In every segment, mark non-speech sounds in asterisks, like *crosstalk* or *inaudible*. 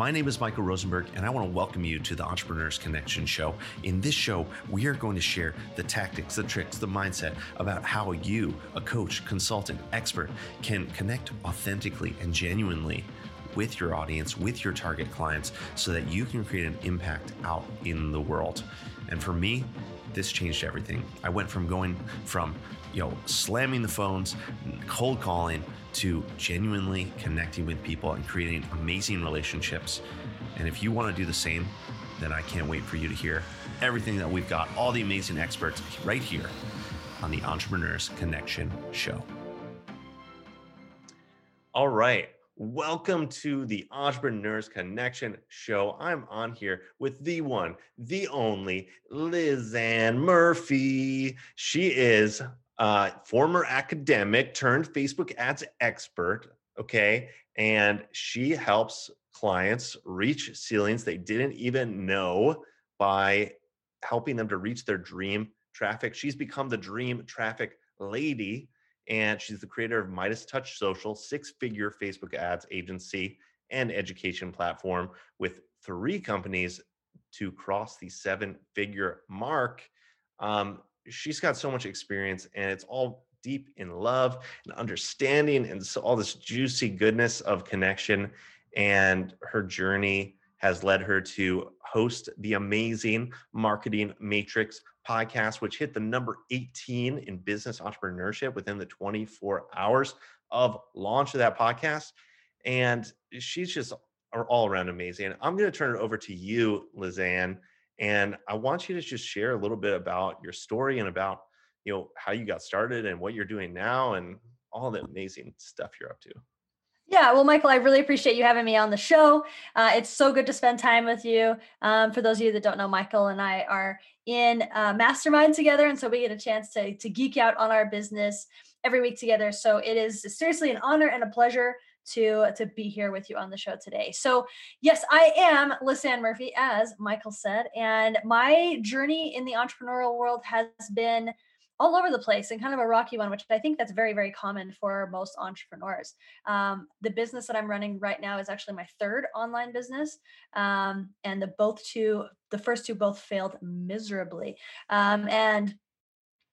My name is Michael Rosenberg, and I want to welcome you to the Entrepreneurs Connection Show. In this show, we are going to share the tactics, the tricks, the mindset about how you, a coach, consultant, expert, can connect authentically and genuinely with your audience, with your target clients, so that you can create an impact out in the world. And for me, this changed everything. I went from going from, you know, slamming the phones, cold calling, to genuinely connecting with people and creating amazing relationships. And if you want to do the same, then I can't wait for you to hear everything that we've got, all the amazing experts right here on the Entrepreneurs Connection Show. All right. Welcome to the Entrepreneurs Connection Show. I'm on here with the one, the only Lisanne Murphy. She is a former academic turned Facebook ads expert. Okay. And she helps clients reach ceilings they didn't even know by helping them to reach their dream traffic. She's become the dream traffic lady and she's the creator of Midas Touch Social, six figure Facebook ads agency and education platform with three companies to cross the seven figure mark. Um, she's got so much experience and it's all deep in love and understanding and so all this juicy goodness of connection. And her journey has led her to host the amazing Marketing Matrix podcast, which hit the number 18 in business entrepreneurship within the 24 hours of launch of that podcast. And she's just all around amazing. I'm going to turn it over to you, Lisanne, and I want you to just share a little bit about your story and about you know how you got started and what you're doing now and all the amazing stuff you're up to. Yeah, well, Michael, I really appreciate you having me on the show. Uh, it's so good to spend time with you. Um, for those of you that don't know, Michael and I are in uh, mastermind together, and so we get a chance to to geek out on our business every week together. So it is seriously an honor and a pleasure to to be here with you on the show today. So yes, I am Lisanne Murphy, as Michael said, and my journey in the entrepreneurial world has been all over the place and kind of a rocky one, which I think that's very, very common for most entrepreneurs. Um, the business that I'm running right now is actually my third online business. Um, and the both two, the first two both failed miserably. Um, and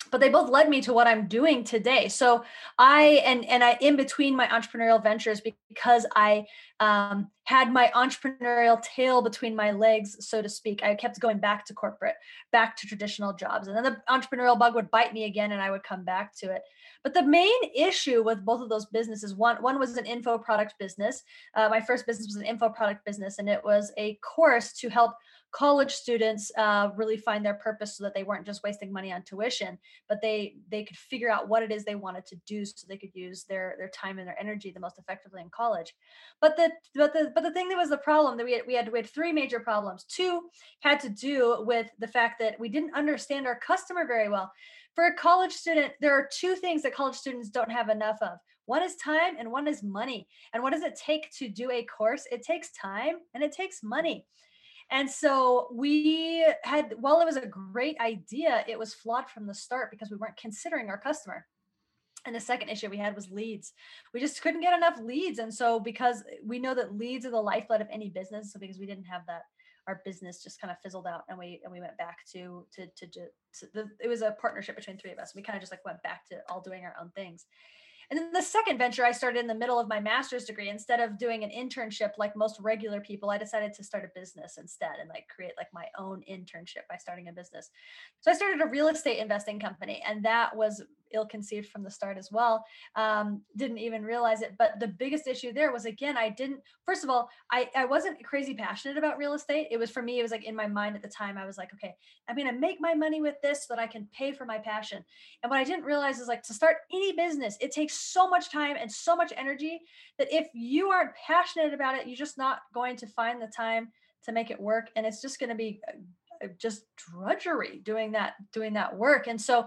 but they both led me to what I'm doing today. So I and and I in between my entrepreneurial ventures because I um, had my entrepreneurial tail between my legs, so to speak. I kept going back to corporate, back to traditional jobs, and then the entrepreneurial bug would bite me again, and I would come back to it. But the main issue with both of those businesses, one one was an info product business. Uh, my first business was an info product business, and it was a course to help college students uh, really find their purpose so that they weren't just wasting money on tuition but they they could figure out what it is they wanted to do so they could use their their time and their energy the most effectively in college but the but the but the thing that was the problem that we had we had we had three major problems. Two had to do with the fact that we didn't understand our customer very well. For a college student there are two things that college students don't have enough of. One is time and one is money. And what does it take to do a course? It takes time and it takes money. And so we had, while it was a great idea, it was flawed from the start because we weren't considering our customer. And the second issue we had was leads. We just couldn't get enough leads. And so, because we know that leads are the lifeblood of any business, so because we didn't have that, our business just kind of fizzled out, and we and we went back to to to, to, to the, it was a partnership between three of us. We kind of just like went back to all doing our own things. And then the second venture I started in the middle of my master's degree. Instead of doing an internship like most regular people, I decided to start a business instead and like create like my own internship by starting a business. So I started a real estate investing company, and that was ill conceived from the start as well. Um, didn't even realize it. But the biggest issue there was again, I didn't, first of all, I, I wasn't crazy passionate about real estate. It was for me, it was like in my mind at the time, I was like, okay, I'm going to make my money with this so that I can pay for my passion. And what I didn't realize is like to start any business, it takes so much time and so much energy that if you aren't passionate about it, you're just not going to find the time to make it work. And it's just going to be uh, just drudgery doing that doing that work and so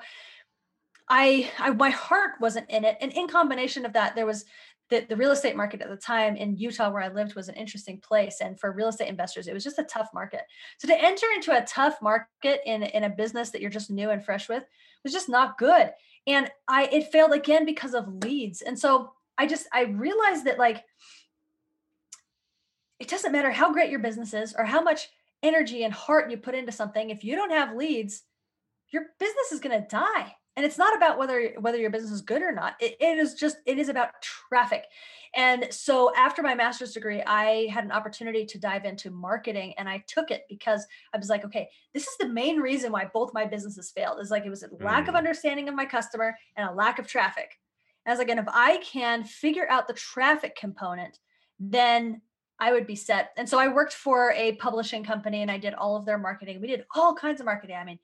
I, I my heart wasn't in it. And in combination of that, there was the, the real estate market at the time in Utah where I lived was an interesting place. And for real estate investors, it was just a tough market. So to enter into a tough market in, in a business that you're just new and fresh with was just not good. And I it failed again because of leads. And so I just I realized that like it doesn't matter how great your business is or how much energy and heart you put into something. If you don't have leads, your business is going to die. And it's not about whether whether your business is good or not. It, it is just it is about traffic. And so after my master's degree, I had an opportunity to dive into marketing and I took it because I was like, okay, this is the main reason why both my businesses failed. Is like it was a lack of mm. understanding of my customer and a lack of traffic. And I was like, and if I can figure out the traffic component, then I would be set. And so I worked for a publishing company and I did all of their marketing. We did all kinds of marketing. I mean,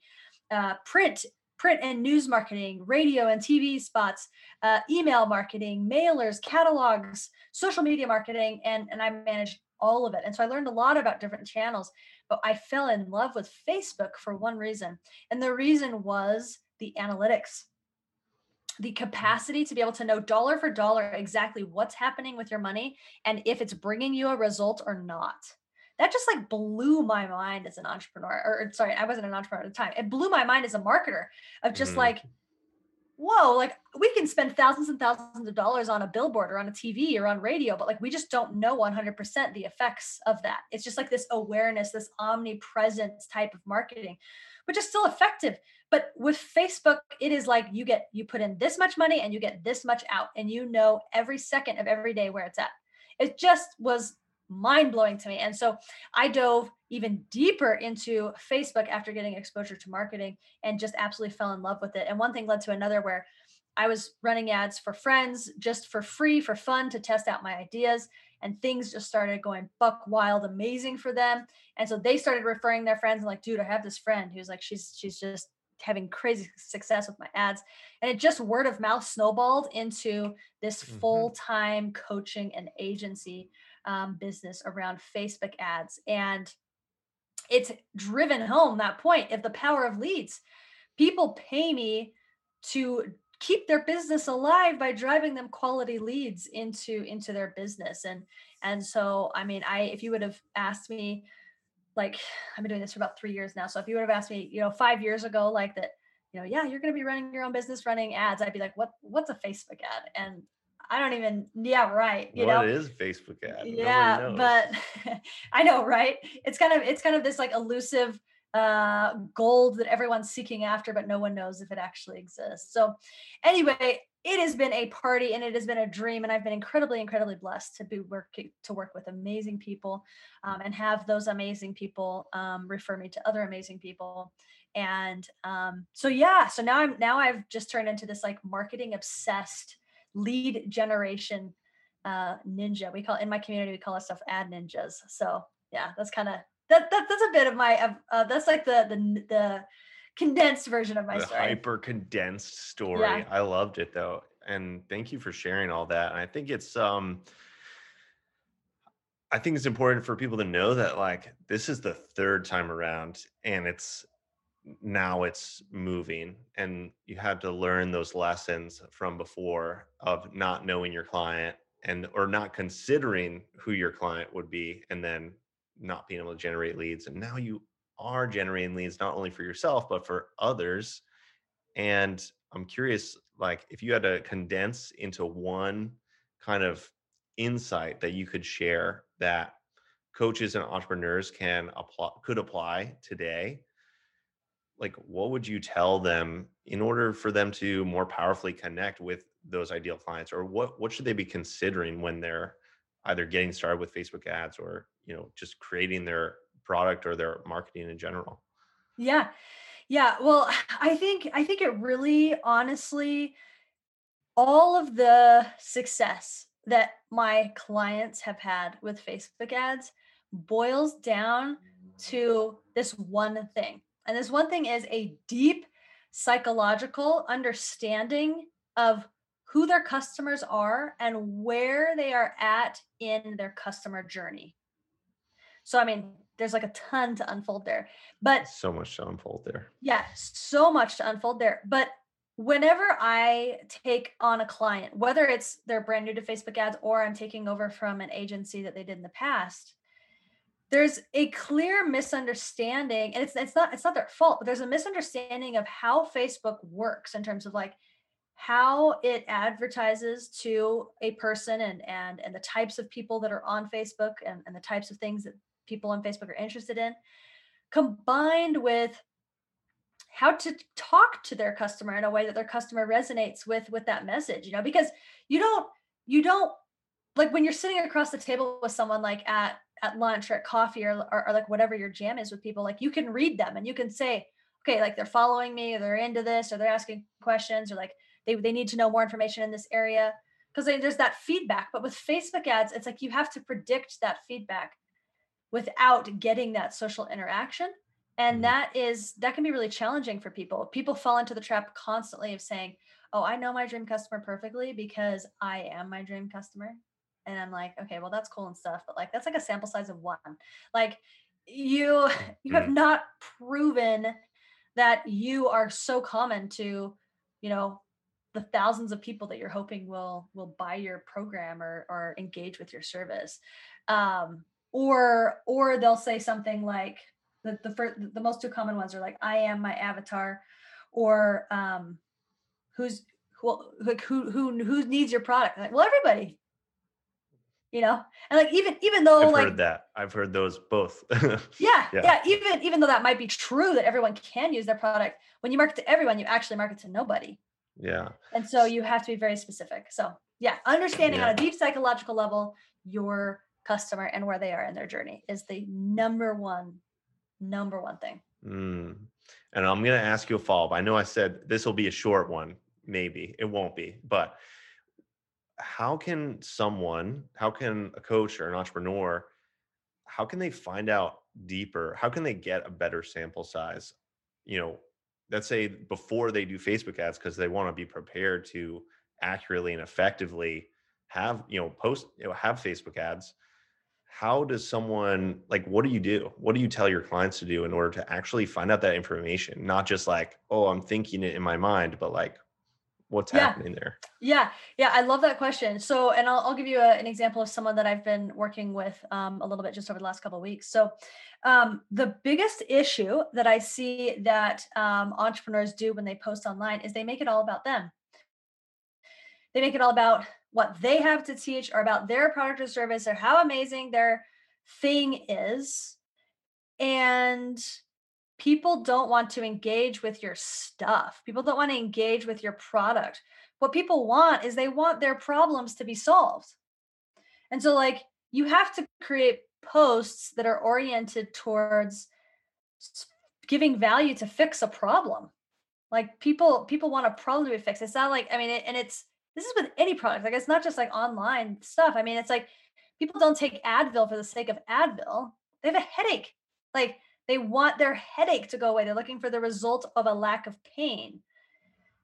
uh, print, print and news marketing, radio and TV spots, uh, email marketing, mailers, catalogs, social media marketing, and and I managed all of it. And so I learned a lot about different channels. But I fell in love with Facebook for one reason, and the reason was the analytics the capacity to be able to know dollar for dollar exactly what's happening with your money and if it's bringing you a result or not that just like blew my mind as an entrepreneur or sorry i wasn't an entrepreneur at the time. It blew my mind as a marketer of just mm. like whoa like we can spend thousands and thousands of dollars on a billboard or on a tv or on radio but like we just don't know 100% the effects of that. It's just like this awareness this omnipresent type of marketing which is still effective but with facebook it is like you get you put in this much money and you get this much out and you know every second of every day where it's at. It just was mind blowing to me. And so I dove even deeper into Facebook after getting exposure to marketing and just absolutely fell in love with it. And one thing led to another where I was running ads for friends just for free, for fun to test out my ideas. And things just started going buck wild, amazing for them. And so they started referring their friends and like, dude, I have this friend who's like, she's she's just having crazy success with my ads and it just word of mouth snowballed into this mm-hmm. full-time coaching and agency um, business around Facebook ads. And it's driven home that point of the power of leads. People pay me to keep their business alive by driving them quality leads into into their business and and so i mean i if you would have asked me like *sighs* i've been doing this for about three years now so if you would have asked me you know five years ago like that you know yeah you're going to be running your own business running ads i'd be like what what's a facebook ad and I don't even, yeah, right. You what know, is Facebook ad? Yeah, but *laughs* I know, right? It's kind of, it's kind of this like elusive uh gold that everyone's seeking after, but no one knows if it actually exists. So, anyway, it has been a party and it has been a dream, and I've been incredibly, incredibly blessed to be working to work with amazing people, um, and have those amazing people um, refer me to other amazing people and um, so yeah so now i'm now i've just turned into this like marketing obsessed lead generation uh, ninja. We call in my community we call ourselves ad ninjas. So yeah, that's kind of that, that that's a bit of my uh, that's like the the the condensed version of my the story. Hyper condensed story. Yeah. I loved it though, and thank you for sharing all that. And I think it's um. I think it's important for people to know that like this is the third time around and it's now it's moving and you had to learn those lessons from before of not knowing your client and or not considering who your client would be and then not being able to generate leads and now you are generating leads not only for yourself but for others and i'm curious like if you had to condense into one kind of insight that you could share that coaches and entrepreneurs can apply could apply today like what would you tell them in order for them to more powerfully connect with those ideal clients? Or what what should they be considering when they're either getting started with facebook ads or you know just creating their product or their marketing in general? Yeah. Yeah well i think i think it really honestly all of the success that my clients have had with facebook ads boils down mm. to this one thing and this one thing is a deep psychological understanding of who their customers are and where they are at in their customer journey. So, I mean, there's like a ton to unfold there, but so much to unfold there. Yeah, so much to unfold there. But whenever I take on a client, whether it's they're brand new to Facebook ads or I'm taking over from an agency that they did in the past, there's a clear misunderstanding and it's it's not it's not their fault but there's a misunderstanding of how facebook works in terms of like how it advertises to a person and and and the types of people that are on Facebook and, and the types of things that people on Facebook are interested in, combined with how to talk to their customer in a way that their customer resonates with with that message you know because you don't you don't like when you're sitting across the table with someone like at at lunch or at coffee or, or, or like whatever your jam is with people like you can read them and you can say okay like they're following me or they're into this or they're asking questions or like they, they need to know more information in this area. Because there's that feedback but with facebook ads it's like you have to predict that feedback without getting that social interaction and mm-hmm. that is that can be really challenging for people. People fall into the trap constantly of saying oh i know my dream customer perfectly because i am my dream customer and i'm like okay well that's cool and stuff but like that's like a sample size of one like you *laughs* you have mm-hmm. not proven that you are so common to you know the thousands of people that you're hoping will will buy your program or or engage with your service um or or they'll say something like the the first the most two common ones are like I am my avatar, or um, who's who like who who who needs your product? Like, well, everybody. You know, and like even even though I've like heard that I've heard those both. *laughs* yeah, yeah, yeah. Even even though that might be true that everyone can use their product, when you market to everyone, you actually market to nobody. Yeah. And so you have to be very specific. So yeah, understanding yeah. on a deep psychological level your customer and where they are in their journey is the number one number one thing. Mm. And I'm going to ask you a follow up. I know I said this will be a short one. Maybe it won't be, but how can someone, how can a coach or an entrepreneur, how can they find out deeper? How can they get a better sample size? You know, let's say before they do Facebook ads because they want to be prepared to accurately and effectively have, you know, post, you know, have Facebook ads how does someone like what do you do what do you tell your clients to do in order to actually find out that information not just like oh i'm thinking it in my mind but like what's yeah. happening there yeah yeah i love that question so and i'll, I'll give you a, an example of someone that i've been working with um, a little bit just over the last couple of weeks so um, the biggest issue that i see that um, entrepreneurs do when they post online is they make it all about them they make it all about what they have to teach or about their product or service or how amazing their thing is. And people don't want to engage with your stuff. People don't want to engage with your product. What people want is they want their problems to be solved. And so, like, you have to create posts that are oriented towards giving value to fix a problem. Like people, people want a problem to be fixed. It's not like I mean, it, and it's this is with any product. Like it's not just like online stuff. I mean, it's like people don't take Advil for the sake of Advil. They have a headache. Like they want their headache to go away. They're looking for the result of a lack of pain.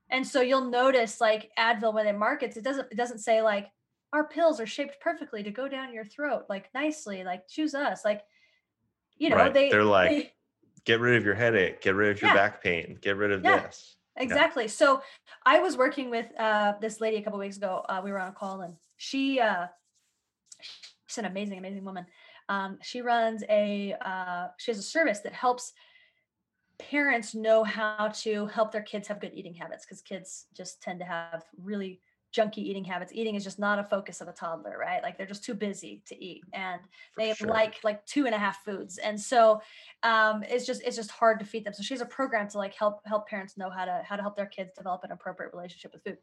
And so you'll notice like Advil when it markets, it doesn't it doesn't say like our pills are shaped perfectly to go down your throat, like nicely, like choose us. Like, you know, right. they they're like, they, get rid of your headache, get rid of your yeah. back pain, get rid of yeah. this. Exactly. Yeah. So I was working with uh, this lady a couple weeks ago. Uh, we were on a call, and she uh, she's an amazing, amazing woman. Um, she runs a uh, she has a service that helps parents know how to help their kids have good eating habits because kids just tend to have really junky eating habits. Eating is just not a focus of a toddler, right? Like they're just too busy to eat and For they sure. like like two and a half foods. And so um, it's just it's just hard to feed them. So she has a program to like help help parents know how to how to help their kids develop an appropriate relationship with food.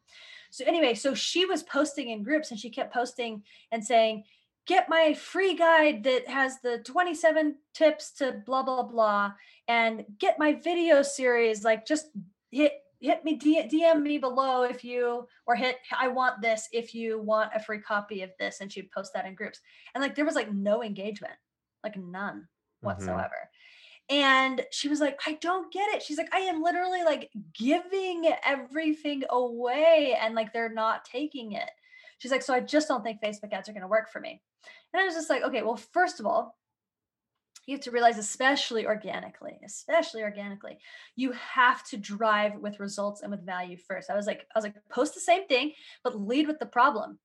So anyway, so she was posting in groups and she kept posting and saying, get my free guide that has the 27 tips to blah blah blah and get my video series like just hit hit me DM me below if you or hit I want this if you want a free copy of this and she'd post that in groups and like there was like no engagement like none mm-hmm. whatsoever mm-hmm. and she was like I don't get it she's like I am literally like giving everything away and like they're not taking it she's like so I just don't think Facebook ads are going to work for me. And I was just like okay well first of all you have to realize especially organically especially organically you have to drive with results and with value first. I was like i was like post the same thing but lead with the problem.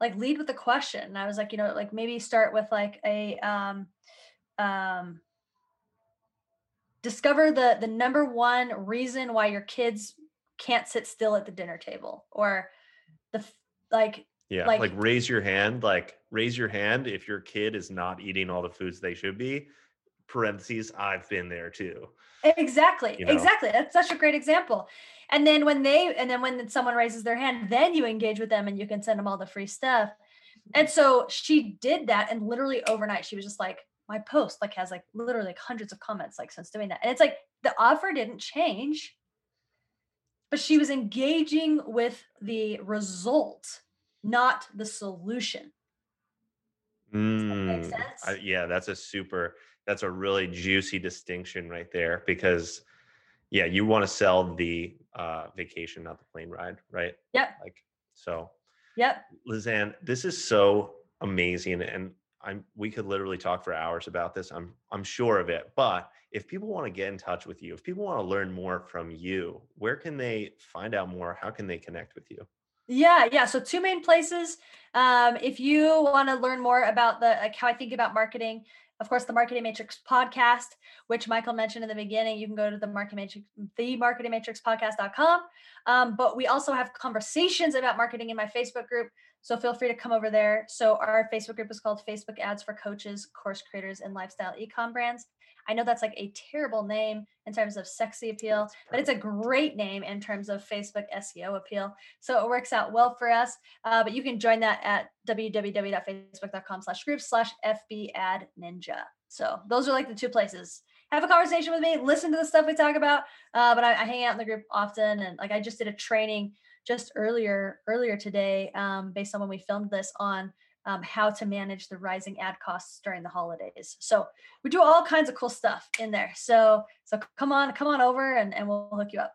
Like lead with the question. And i was like you know like maybe start with like a um um discover the the number one reason why your kids can't sit still at the dinner table or the like yeah like, like raise your hand like raise your hand if your kid is not eating all the foods they should be. Parentheses i've been there too. Exactly you know? exactly that's such a great example. And then when they and then when someone raises their hand then you engage with them and you can send them all the free stuff. And so she did that and literally overnight she was just like my post like has like literally like hundreds of comments like since doing that. And it's like the offer didn't change but she was engaging with the result not the solution. Mm, that I, yeah that's a super that's a really juicy distinction right there because yeah you want to sell the uh, vacation not the plane ride right? Yep. Like so yep. Lisanne this is so amazing and i'm we could literally talk for hours about this i'm i'm sure of it but if people want to get in touch with you if people want to learn more from you where can they find out more? How can they connect with you yeah, yeah. So two main places. Um, if you want to learn more about the like how I think about marketing, of course, the Marketing Matrix podcast, which Michael mentioned in the beginning, you can go to the Marketing Matrix, the Marketing Matrix podcast.com. Um, but we also have conversations about marketing in my Facebook group. So feel free to come over there. So our Facebook group is called Facebook Ads for Coaches, Course Creators, and Lifestyle Ecom Brands. I know that's like a terrible name in terms of sexy appeal, but it's a great name in terms of Facebook SEO appeal. So it works out well for us. Uh, but you can join that at www.facebook.com slash group slash FB ad ninja. So those are like the two places. Have a conversation with me, listen to the stuff we talk about. Uh, but I, I hang out in the group often. And like I just did a training just earlier, earlier today, um, based on when we filmed this on um, how to manage the rising ad costs during the holidays. So we do all kinds of cool stuff in there. So so come on, come on over and, and we'll hook you up.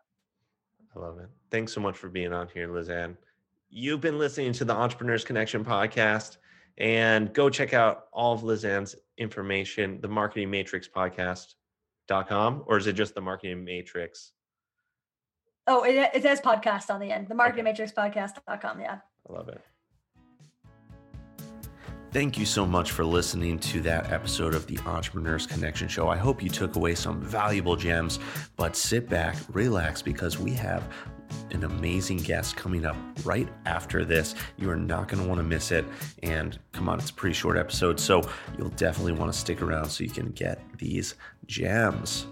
I love it. Thanks so much for being on here, Lisanne. You've been listening to the Entrepreneurs Connection podcast and go check out all of Lisanne's information, the marketing matrix podcast.com, or is it just the marketing matrix? Oh, it, it says podcast on the end, the marketing matrix podcast.com. Yeah. I love it. Thank you so much for listening to that episode of the Entrepreneurs Connection Show. I hope you took away some valuable gems, but sit back, relax, because we have an amazing guest coming up right after this. You are not going to want to miss it. And come on, it's a pretty short episode, so you'll definitely want to stick around so you can get these gems.